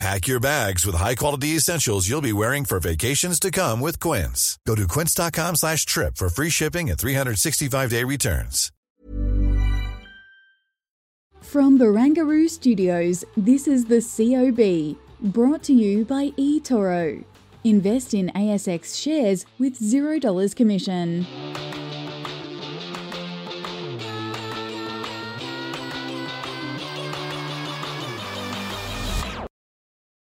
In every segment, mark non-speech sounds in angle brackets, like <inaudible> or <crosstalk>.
Pack your bags with high-quality essentials you'll be wearing for vacations to come with Quince. Go to quince.com slash trip for free shipping and 365-day returns. From Barangaroo Studios, this is the COB, brought to you by eToro. Invest in ASX shares with $0 commission.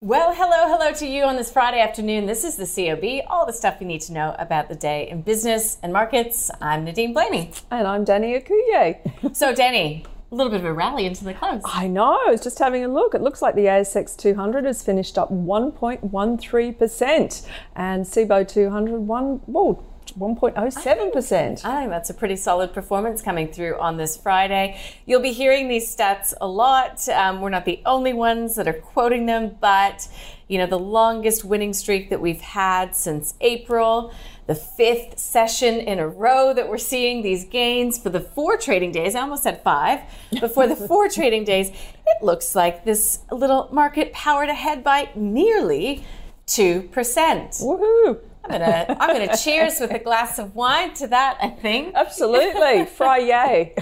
Well, hello, hello to you on this Friday afternoon. This is the COB, all the stuff you need to know about the day in business and markets. I'm Nadine Blayney. And I'm Danny Akuye. <laughs> So, Danny, a little bit of a rally into the close. I know, I was just having a look. It looks like the ASX 200 has finished up 1.13% and CBO 200 one, well, 1.07%. I think that's a pretty solid performance coming through on this Friday. You'll be hearing these stats a lot. Um, we're not the only ones that are quoting them, but you know, the longest winning streak that we've had since April, the fifth session in a row that we're seeing these gains for the four trading days. I almost said five, but for the four <laughs> trading days, it looks like this little market powered ahead by nearly 2%. Woohoo! I'm gonna I'm gonna <laughs> cheers with a glass of wine to that. I think Absolutely. <laughs> Fry yay.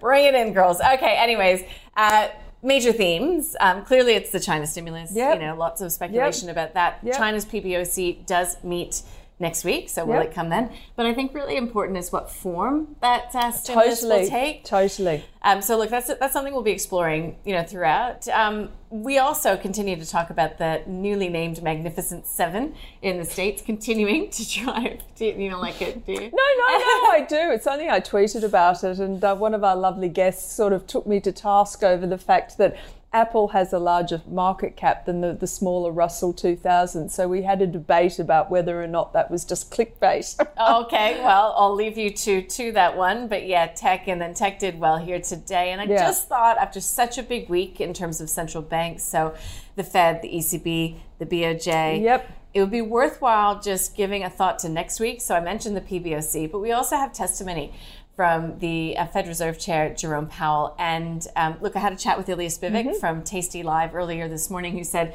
bring it in, girls. Okay. Anyways, uh, major themes. Um, clearly, it's the China stimulus. Yep. You know, lots of speculation about that. Yep. China's PBOC does meet next week, so will Yep. it come then? But I think really important is what form that uh, stimulus totally. will take. Totally. Um, so look, that's that's something we'll be exploring, you know, throughout. Um, we also continue to talk about the newly named Magnificent Seven in the states, continuing to drive. <laughs> Do you, you don't like it, do you? No, no, no, <laughs> I do. It's only I tweeted about it, and uh, one of our lovely guests sort of took me to task over the fact that Apple has a larger market cap than the, the smaller Russell 2000. So we had a debate about whether or not that was just clickbait. <laughs> okay, well, I'll leave you to to that one. But yeah, tech and then tech did well here today. And I Yeah. just thought after such a big week in terms of central banks, so the Fed, the ECB, the BOJ. Yep. It would be worthwhile just giving a thought to next week. So I mentioned the PBOC, but we also have testimony from the uh, Fed Reserve Chair Jerome Powell. And um, look, I had a chat with Ilya Spivak from Tasty Live earlier this morning, who said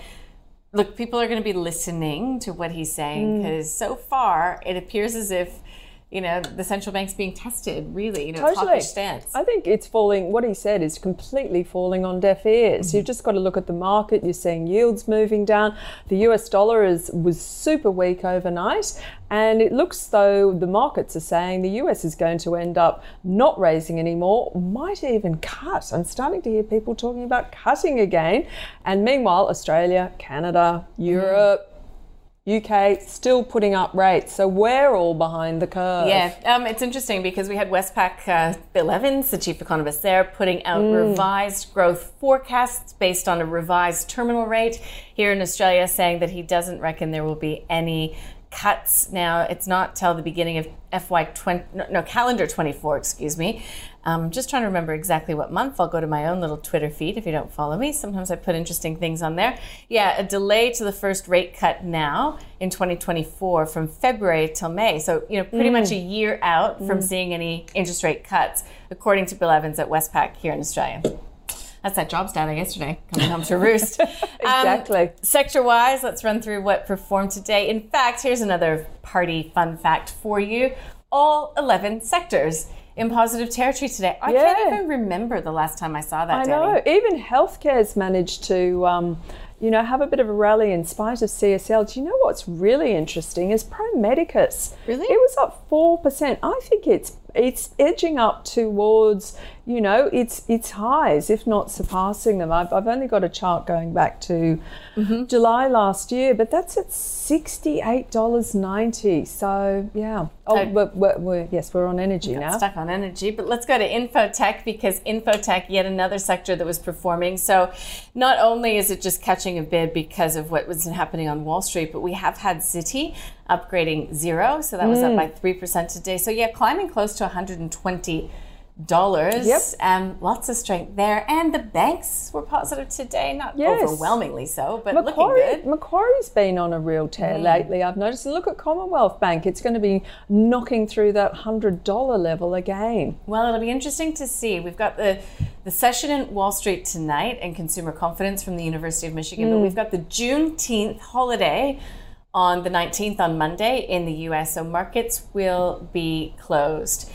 look, people are going to be listening to what he's saying Mm. because so far it appears as if, you know, the central bank's being tested, really, you know, Totally. hawkish stance. I think it's falling, what he said is completely falling on deaf ears. Mm-hmm. You've just got to look at the market. You're seeing yields moving down. The US dollar is, was super weak overnight. And it looks though the markets are saying the US is going to end up not raising anymore, might even cut. I'm starting to hear people talking about cutting again. And meanwhile, Australia, Canada, Europe, UK still putting up rates. So we're all behind the curve. Yeah, um, it's interesting because we had Westpac uh, Bill Evans, the chief economist there, putting out Mm. revised growth forecasts based on a revised terminal rate here in Australia, saying that he doesn't reckon there will be any cuts. Now, it's not till the beginning of FY 20, no, no calendar 24, excuse me. Um, just trying to remember exactly what month. I'll go to my own little Twitter feed if you don't follow me. Sometimes I put interesting things on there. Yeah, a delay to the first rate cut now in 2024 from February till May. So, you know, pretty much a year out from seeing any interest rate cuts, according to Bill Evans at Westpac here in Australia. That's that job data yesterday coming home to roost. <laughs> Exactly. Sector wise, let's run through what performed today. In fact, here's another party fun fact for you all 11 sectors in positive territory today. I Yeah. can't even remember the last time I saw that. I Danny. know. Even healthcare's managed to, um, you know, have a bit of a rally in spite of CSL. Do you know what's really interesting is Pro Medicus. Really? It was up four percent. I think it's it's edging up towards, you know, its its highs, if not surpassing them. I've, I've only got a chart going back to Mm-hmm. July last year, but that's at sixty eight dollars ninety. So yeah. Oh, I- we're, we're, we're, yes, we're on energy now. stuck on energy. But let's go to infotech because infotech, yet another sector that was performing. So not only is it just catching a bid because of what was happening on Wall Street, but we have had Citi upgrading Xero. So that was up by 3% today. So yeah, climbing close to 120 dollars. Yep. Um, lots of strength there, and the banks were positive today. Not Yes. overwhelmingly so, but Macquarie, looking good. Mm. Macquarie's been on a real tear lately, I've noticed. And look at Commonwealth Bank, it's going to be knocking through that $100 level again. Well, it'll be interesting to see. We've got the the session in Wall Street tonight and consumer confidence from the University of Michigan, Hmm. but we've got the Juneteenth holiday on the 19th on Monday in the US, so markets will be closed.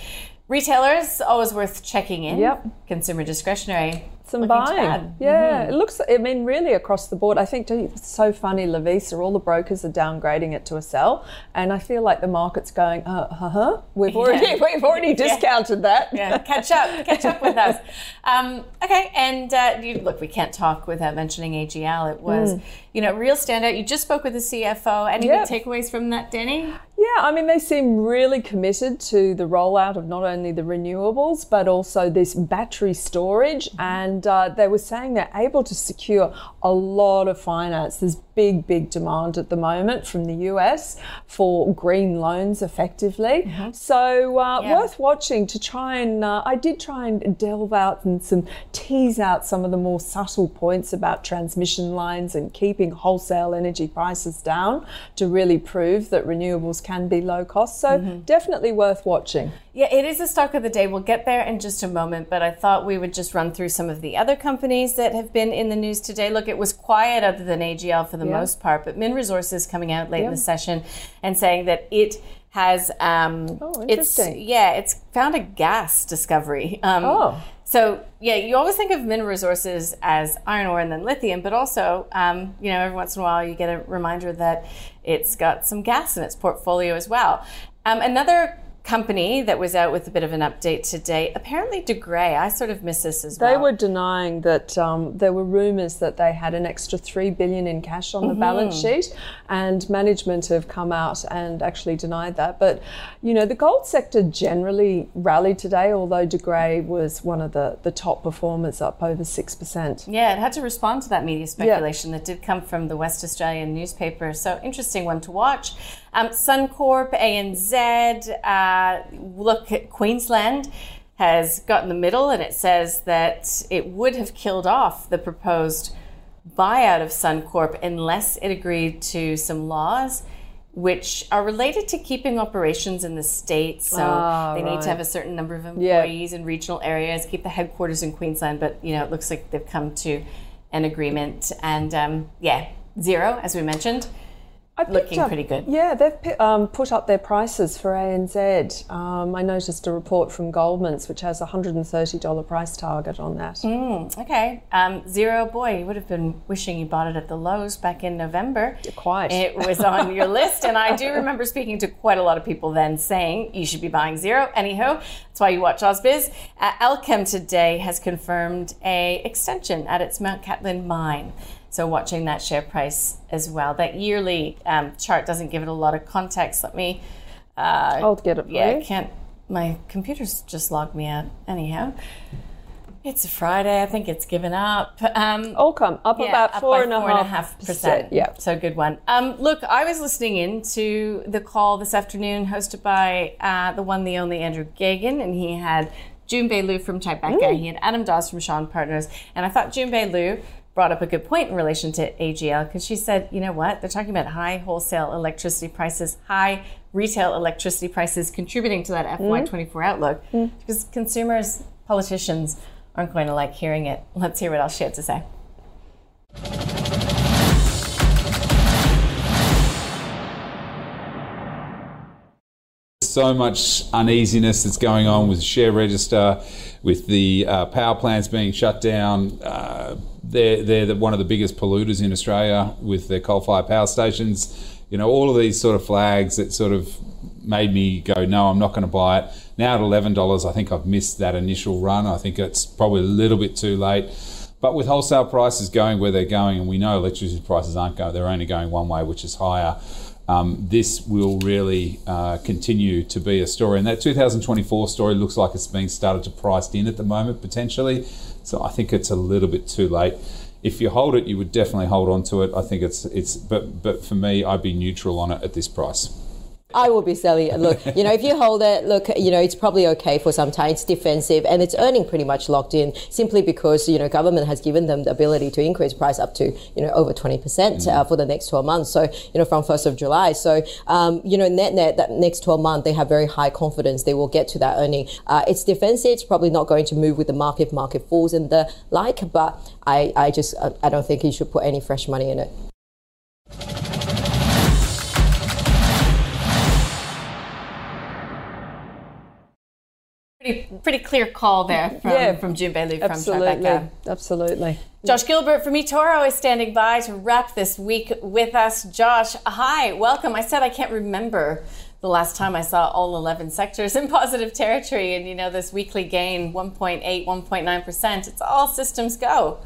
Retailers always worth checking in. Yep. Consumer discretionary. Some buying. Yeah, it looks, I mean, really across the board. I think gee, it's so funny, Lovisa, all the brokers are downgrading it to a sell. And I feel like the market's going, uh huh, <laughs> we've already, Yeah. we've already discounted that. yeah, catch up, catch up with us. <laughs> Um, okay, and uh, you, look, we can't talk without mentioning AGL. It was, you know, real standout. You just spoke with the CFO. Any Yep. takeaways from that, Denny? Yeah, I mean, they seem really committed to the rollout of not only the renewables, but also this battery storage. And uh, they were saying they're able to secure a lot of finance. There's big, big demand at the moment from the US for green loans effectively. So, uh, Yeah. worth watching to try and, uh, I did try and delve out and some tease out some of the more subtle points about transmission lines and keeping wholesale energy prices down to really prove that renewables can be low cost. So, definitely worth watching. Yeah, it is a stock of the day. We'll get there in just a moment, but I thought we would just run through some of the other companies that have been in the news today. Look, it was quiet other than AGL for the Yeah. most part, but Min Resources coming out late in the session and saying that it has um Oh, it's interesting. yeah, it's found a gas discovery. Um Oh. so yeah, you always think of mineral resources as iron ore and then lithium, but also, um, you know, every once in a while you get a reminder that it's got some gas in its portfolio as well. Um, another company that was out with a bit of an update today, apparently De Grey. I sort of miss this as well. They were denying that um, there were rumours that they had an extra three billion in cash on the balance sheet, and management have come out and actually denied that. But you know, the gold sector generally rallied today, although De Grey was one of the the top performers, up over six percent. Yeah, it had to respond to that media speculation that did come from the West Australian newspaper. So interesting one to watch. Um, Suncorp, ANZ, uh, look at Queensland has got in the middle and it says that it would have killed off the proposed buyout of Suncorp unless it agreed to some laws which are related to keeping operations in the state. So Ah, they need right. to have a certain number of Yeah. employees in regional areas, keep the headquarters in Queensland. But you know, it looks like they've come to an agreement, and um, yeah, Xero as we mentioned. Looking up- pretty good. Yeah, they've um, put up their prices for ANZ. Um, I noticed a report from Goldman's which has a $130 price target on that. Okay, um, Xero. Boy, you would have been wishing you bought it at the lows back in November. Quite. It was on your list, and I do remember speaking to quite a lot of people then saying you should be buying Xero. Anyhow, that's why you watch Ausbiz. Uh, Allkem today has confirmed a extension at its Mount Cattlin mine. So watching that share price as well. That yearly um, chart doesn't give it a lot of context. Let me. Uh, I'll get it yeah. I can't. My computer's just logged me out. Anyhow, it's a Friday. I think it's given up. Um, Allkem up yeah, about up four by and a four and a half percent. Yeah. So good one. Um, look, I was listening in to the call this afternoon hosted by uh, the one, the only Andrew Gagan, and he had June Liu from Tribeca. Mm. He had Adam Dawes from Shaw and Partners. And I thought June Liu brought up a good point in relation to AGL because she said, you know what? They're talking about high wholesale electricity prices, high retail electricity prices contributing to that Mm. FY24 outlook because consumers, politicians aren't going to like hearing it. Let's hear what else she had to say. so much uneasiness that's going on with the share register, with the uh, power plants being shut down. Uh, they're they're the, one of the biggest polluters in Australia with their coal-fired power stations. You know, all of these sort of flags that sort of made me go, no, I'm not going to buy it. Now at eleven dollars, I think I've missed that initial run. I think it's probably a little bit too late. But with wholesale prices going where they're going, and we know electricity prices aren't going, they're only going one way, which is higher. Um, this will really uh, continue to be a story. And that 2024 story looks like it's being started to priced in at the moment, potentially. So I think it's a little bit too late. If you hold it, you would definitely hold on to it. I think it's it's, but but for me, I'd be neutral on it at this price. I will be selling it. Look, you know, if you hold it, look, you know, it's probably okay for some time. It's defensive and it's earning pretty much locked in simply because, you know, government has given them the ability to increase price up to, you know, over 20% mm. uh, for the next 12 months. So, you know, from 1st of July. So, um, you know, net net, that next 12 months, they have very high confidence they will get to that earning. Uh, it's defensive. It's probably not going to move with the market, market falls and the like, but I, I just, I don't think you should put any fresh money in it. Pretty, pretty clear call there from, yeah, from Jun Bei Liu from absolutely, Tribeca. Absolutely. Josh Gilbert from eToro is standing by to wrap this week with us. Josh, hi, welcome. I said I can't remember the last time I saw all 11 sectors in positive territory and, you know, this weekly gain, 1.8, 1.9%. It's all systems go.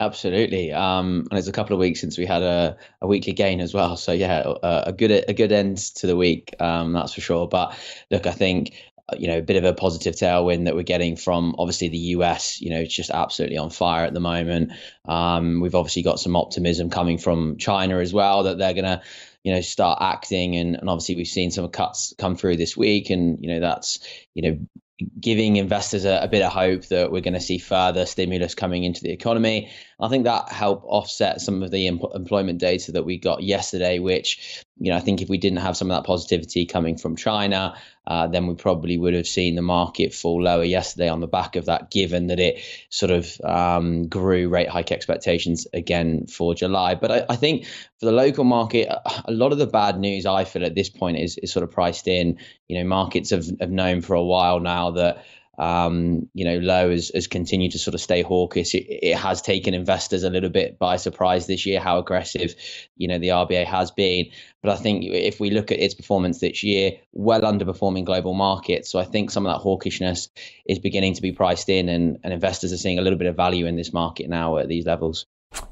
Absolutely, um, and it's a couple of weeks since we had a, a weekly gain as well. So yeah, a, a good a good end to the week, um, that's for sure. But look, I think you know, a bit of a positive tailwind that we're getting from obviously the US. You know, it's just absolutely on fire at the moment. Um, we've obviously got some optimism coming from China as well that they're going to, you know, start acting. And, and obviously we've seen some cuts come through this week, and you know that's you know giving investors a, a, bit of hope that we're going to see further stimulus coming into the economy. I think that helped offset some of the em- employment data that we got yesterday, which, you know, I think if we didn't have some of that positivity coming from China, uh, then we probably would have seen the market fall lower yesterday on the back of that, given that it sort of um, grew rate hike expectations again for July. But I, I, think for the local market, a lot of the bad news I feel at this point is, is sort of priced in. You know, markets have, have known for a while now that um, you know, Lowe has, has continued to sort of stay hawkish. It, it, has taken investors a little bit by surprise this year how aggressive, you know, the RBA has been. But I think if we look at its performance this year, well underperforming global markets. So I think some of that hawkishness is beginning to be priced in, and, and investors are seeing a little bit of value in this market now at these levels.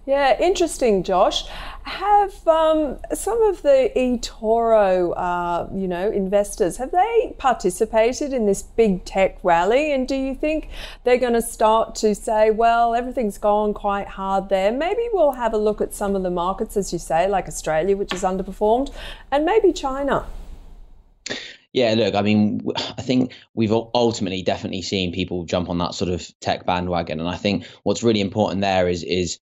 Yeah, interesting, Josh. Have um, some of the eToro, uh, you know, investors have they participated in this big tech rally? And do you think they're going to start to say, well, everything's gone quite hard there? Maybe we'll have a look at some of the markets, as you say, like Australia, which has underperformed, and maybe China. Yeah, look, I mean, I think we've ultimately definitely seen people jump on that sort of tech bandwagon, and I think what's really important there is is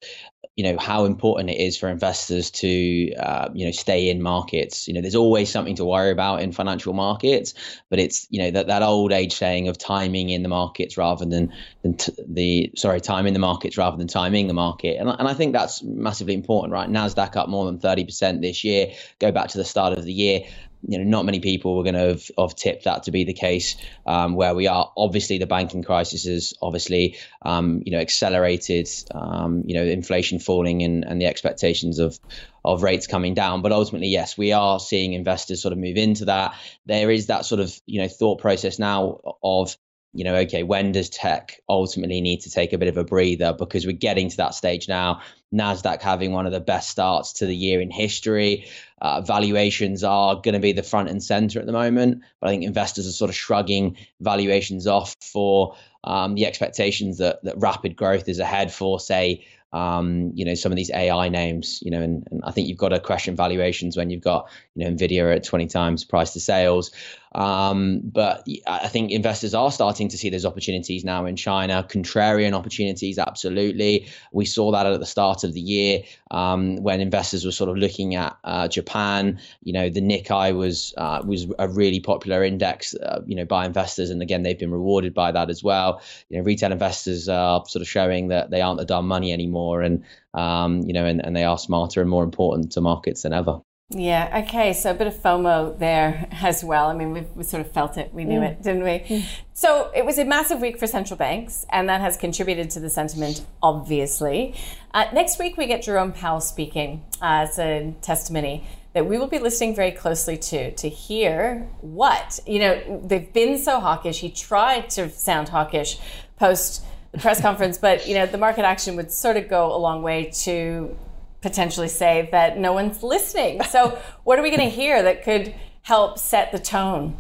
you know how important it is for investors to uh, you know stay in markets. You know there's always something to worry about in financial markets but it's you know that, that old age saying of timing in the markets rather than, than t- the sorry timing the markets rather than timing the market. And, and I think that's massively important right? Nasdaq up more than 30% this year. Go back to the start of the year you know, not many people were going to have, have, tipped that to be the case um, where we are. Obviously, the banking crisis has obviously, um, you know, accelerated, um, you know, inflation falling and, and the expectations of of rates coming down. But ultimately, yes, we are seeing investors sort of move into that. There is that sort of, you know, thought process now of you know, okay, when does tech ultimately need to take a bit of a breather? Because we're getting to that stage now. NASDAQ having one of the best starts to the year in history. Uh, valuations are going to be the front and center at the moment, but I think investors are sort of shrugging valuations off for um, the expectations that, that rapid growth is ahead for, say, um, you know, some of these AI names, you know, and, and, I think you've got to question valuations when you've got, you know, Nvidia at 20 times price to sales. Um, but I think investors are starting to see those opportunities now in China, contrarian opportunities, absolutely. We saw that at the start of the year um, when investors were sort of looking at uh, Japan. You know, the Nikkei was uh, was a really popular index, uh, you know, by investors, and again, they've been rewarded by that as well. You know, retail investors are sort of showing that they aren't the dumb money anymore, and um, you know, and, and they are smarter and more important to markets than ever. Yeah, okay, so a bit of FOMO there as well. I mean, we sort of felt it, we knew mm. it, didn't we? Mm. So it was a massive week for central banks, and that has contributed to the sentiment, obviously. Uh, next week, we get Jerome Powell speaking uh, as a testimony that we will be listening very closely to to hear what you know they've been so hawkish he tried to sound hawkish post the press conference but you know the market action would sort of go a long way to potentially say that no one's listening. So, what are we going to hear that could help set the tone?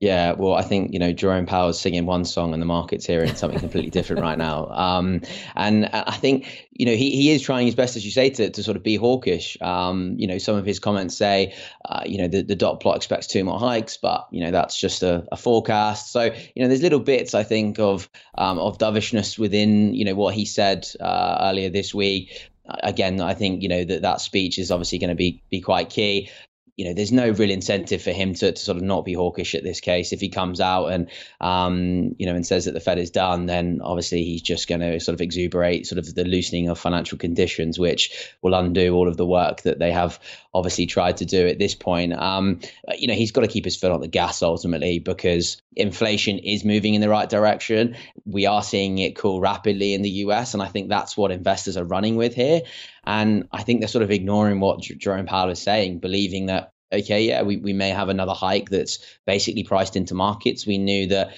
Yeah, well, I think you know Jerome Powell's singing one song and the market's hearing something completely different right now. <laughs> Um, and I think you know he, he is trying his best, as you say, to, to sort of be hawkish. Um, you know, some of his comments say, uh, you know, the, the dot plot expects two more hikes, but you know that's just a, a forecast. So you know, there's little bits I think of um, of dovishness within you know what he said uh, earlier this week again, I think you know that that speech is obviously going to be be quite key you know, there's no real incentive for him to, to sort of not be hawkish at this case. If he comes out and, um, you know, and says that the Fed is done, then obviously he's just going to sort of exuberate sort of the loosening of financial conditions, which will undo all of the work that they have obviously tried to do at this point. Um, you know, he's got to keep his foot on the gas ultimately because inflation is moving in the right direction. We are seeing it cool rapidly in the US, and I think that's what investors are running with here. And I think they're sort of ignoring what Jerome Powell is saying, believing that okay, yeah, we, we may have another hike that's basically priced into markets. We knew that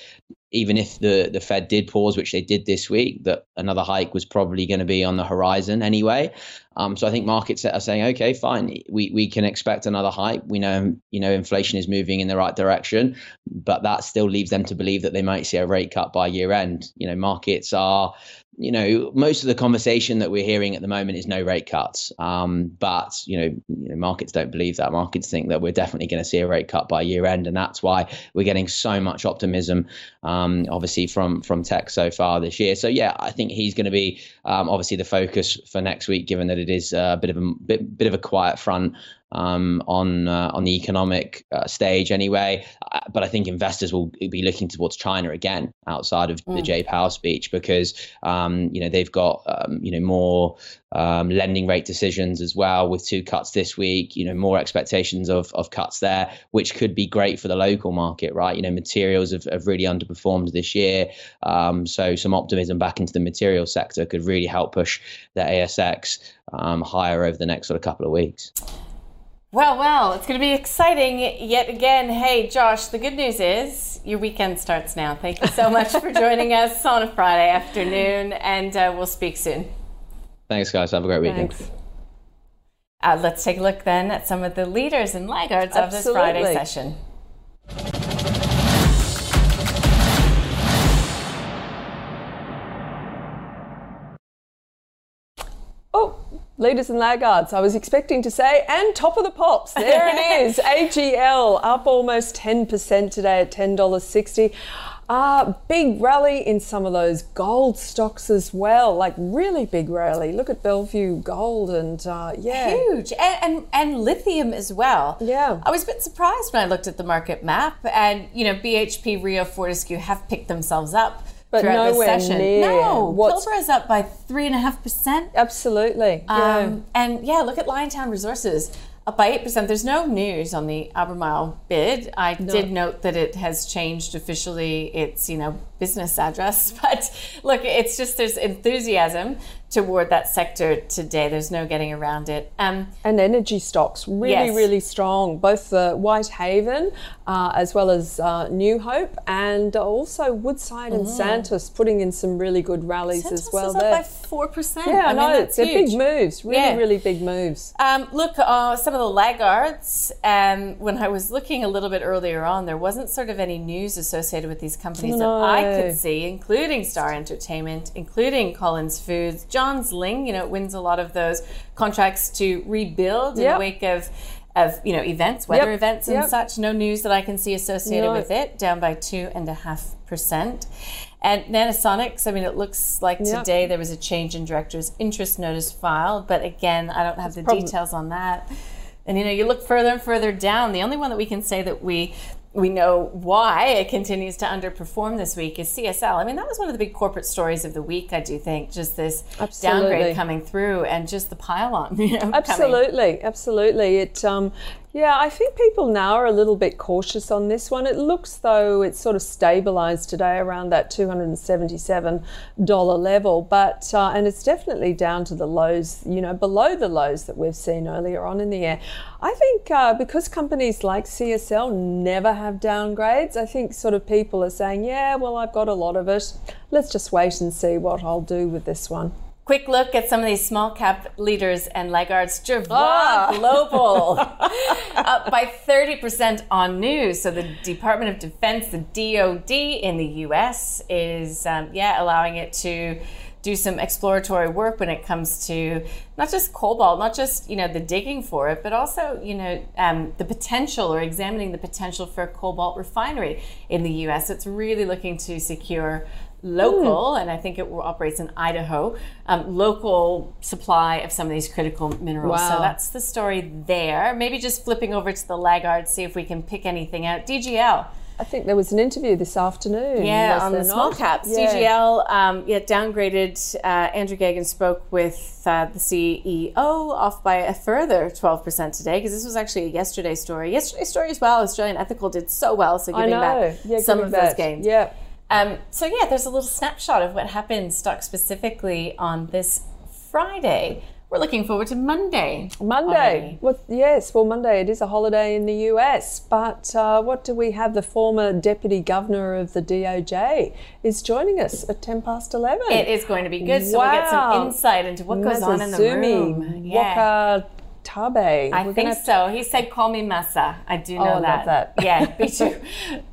even if the, the Fed did pause, which they did this week, that another hike was probably going to be on the horizon anyway. Um, so I think markets are saying, okay, fine, we, we can expect another hike. We know, you know, inflation is moving in the right direction, but that still leaves them to believe that they might see a rate cut by year end. You know, markets are you know, most of the conversation that we're hearing at the moment is no rate cuts. Um, but you know, you know, markets don't believe that. Markets think that we're definitely going to see a rate cut by year end, and that's why we're getting so much optimism, um, obviously from from tech so far this year. So yeah, I think he's going to be um, obviously the focus for next week, given that it is a bit of a bit, bit of a quiet front um, on uh, on the economic uh, stage anyway. Uh, but I think investors will be looking towards China again outside of mm. the Jay Powell speech because um, you know they've got um, you know more um, lending rate decisions as well with two cuts this week. You know more expectations of of cuts there, which could be great for the local market, right? You know materials have, have really underperformed this year, um, so some optimism back into the material sector could really help push the ASX um, higher over the next sort of couple of weeks. Well, well, it's going to be exciting yet again. Hey, Josh, the good news is your weekend starts now. Thank you so much for joining us on a Friday afternoon, and uh, we'll speak soon. Thanks, guys. Have a great weekend. Uh, let's take a look then at some of the leaders and laggards Absolutely. of this Friday session. Leaders and laggards, I was expecting to say, and top of the pops. There it <laughs> is. AGL up almost 10% today at $10.60. Uh, big rally in some of those gold stocks as well, like really big rally. Look at Bellevue Gold and uh, yeah, huge, and, and, and lithium as well. Yeah, I was a bit surprised when I looked at the market map, and you know BHP, Rio, Fortescue have picked themselves up but throughout nowhere this session. Near. No, What's... Pilbara is up by three and a half percent. Absolutely. Um, yeah. And yeah, look at Liontown Resources up by eight percent. There's no news on the Albemarle bid. I no. did note that it has changed officially its you know business address, <laughs> but look, it's just there's enthusiasm toward that sector today. There's no getting around it. Um, and energy stocks really, yes. really strong. Both the Whitehaven uh, as well as uh, New Hope and also Woodside and mm. Santos putting in some really good rallies Santos as well. Is up by four percent. Yeah, I, know they're huge. big moves. Really, yeah. really big moves. Um, look, uh, some of the laggards. Um, when I was looking a little bit earlier on, there wasn't sort of any news associated with these companies no. that I could see, including Star Entertainment, including Collins Foods. Johns Lyng. you know, it wins a lot of those contracts to rebuild in yep. the wake of of you know events, weather yep. events and yep. such. No news that I can see associated no. with it. Down by two and a half percent. And Nanosonics, I mean, it looks like yep. today there was a change in director's interest notice filed, but again, I don't have the details on that. And you know, you look further and further down. The only one that we can say that we we know why it continues to underperform this week is CSL. I mean, that was one of the big corporate stories of the week, I do think, just this absolutely. downgrade coming through and just the pile on. <laughs> You know, absolutely, coming. absolutely. It um, yeah, I think people now are a little bit cautious on this one. It looks though it's sort of stabilised today around that $277 level, but uh, and it's definitely down to the lows, you know, below the lows that we've seen earlier on in the year. I think uh, because companies like CSL never have downgrades, I think sort of people are saying, yeah, well, I've got a lot of it. Let's just wait and see what I'll do with this one. Quick look at some of these small cap leaders and laggards. Jervois Ah. Global <laughs> up by 30% on news. So the Department of Defense, the DoD in the US, is um, yeah allowing it to do some exploratory work when it comes to not just cobalt, not just you know the digging for it, but also you know um, the potential or examining the potential for a cobalt refinery in the U.S. It's really looking to secure local, and I think it operates in Idaho, um, local supply of some of these critical minerals. So that's the story there. Maybe just flipping over to the laggards, see if we can pick anything out. DGL. I think there was an interview this afternoon. Yeah, on the there small caps. Yeah. DGL, um, yeah, downgraded. Uh, Andrew Gagan spoke with uh, the CEO off by a further 12% today because this was actually a yesterday story. Yesterday's story as well. Australian Ethical did so well, so giving back Yeah, some of those gains. Yeah. Um, so yeah, there's a little snapshot of what happened stock specifically on this Friday. We're looking forward to Monday. Monday. Well, yes, well, Monday it is a holiday in the US. But uh, what do we have? The former deputy governor of the BOJ is joining us at 10 past 11. It is going to be good, so we'll get some insight into what goes on in the room. Yeah. Wakatabe Tabe. I We're think so. He said, "Call me Massa." I do know Oh, that. that. Yeah, <laughs> me too.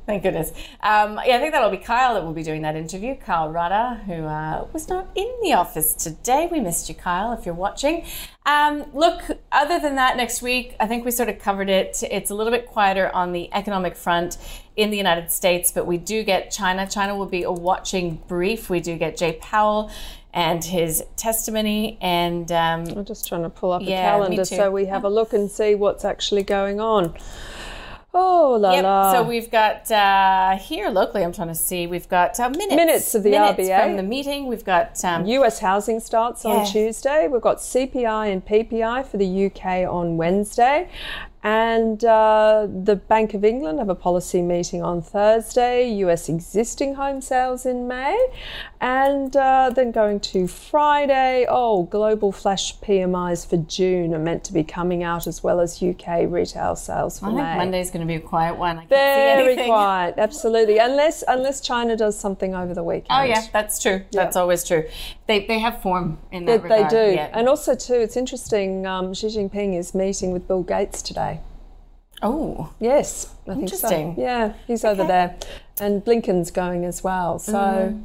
Thank goodness. Um, yeah, I think that'll be Kyle that will be doing that interview. Kyle Rodda, who uh, was not in the office today. We missed you, Kyle, if you're watching. Um, look, other than that, next week I think we sort of covered it. It's a little bit quieter on the economic front in the United States, but we do get China. China will be a watching brief. We do get Jay Powell and his testimony, and um, I'm just trying to pull up Yeah, a calendar so we have a look and see what's actually going on. Oh la Yep. la. So we've got uh, here locally. I'm trying to see. We've got uh, minutes. Minutes of the minutes RBA. from the meeting. We've got um, US housing starts Yeah. on Tuesday. We've got CPI and PPI for the UK on Wednesday. And uh, the Bank of England have a policy meeting on Thursday, US existing home sales in May. And uh, then going to Friday, oh, global flash PMIs for June are meant to be coming out as well as UK retail sales for I think May. Monday's going to be a quiet one. Very quiet, absolutely. Unless unless China does something over the weekend. Oh yeah, that's true. That's always true. They they have form in They, that they regard. do. Yeah. And also, too, it's interesting. Um, Xi Jinping is meeting with Bill Gates today. oh, Yes, I think Interesting. so. Yeah, he's over there. And Blinken's going as well. So,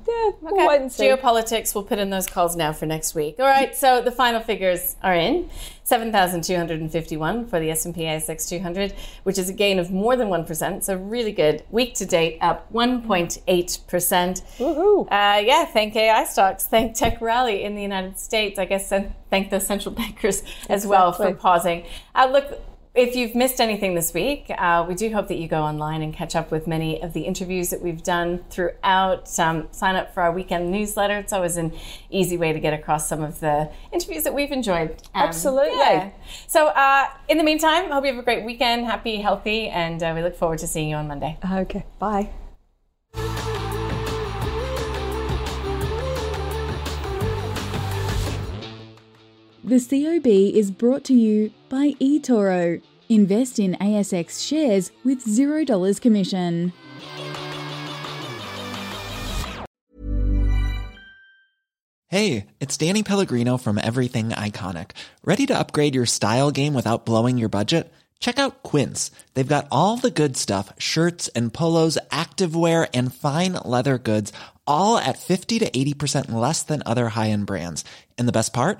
yeah, we'll okay. wait and see. Geopolitics. We'll put in those calls now for next week. All right. So the final figures are in: seven thousand two hundred and fifty-one for the S and P ASX 200, which is a gain of more than one percent. So really good. Week to date, up one point eight percent. Woohoo. Uh, yeah, thank AI stocks, thank tech rally in the United States. I guess and thank the central <laughs> bankers as well for pausing. Uh, look, if you've missed anything this week, uh, we do hope that you go online and catch up with many of the interviews that we've done throughout. Um, sign up for our weekend newsletter. It's always an easy way to get across some of the interviews that we've enjoyed. Um, Absolutely. yeah. So, uh, in the meantime, hope you have a great weekend, happy, healthy, and uh, we look forward to seeing you on Monday. Okay, bye. The COB is brought to you by eToro. Invest in ASX shares with $0 commission. Hey, it's Danny Pellegrino from Everything Iconic. Ready to upgrade your style game without blowing your budget? Check out Quince. They've got all the good stuff shirts and polos, activewear, and fine leather goods, all at 50 to 80% less than other high end brands. And the best part?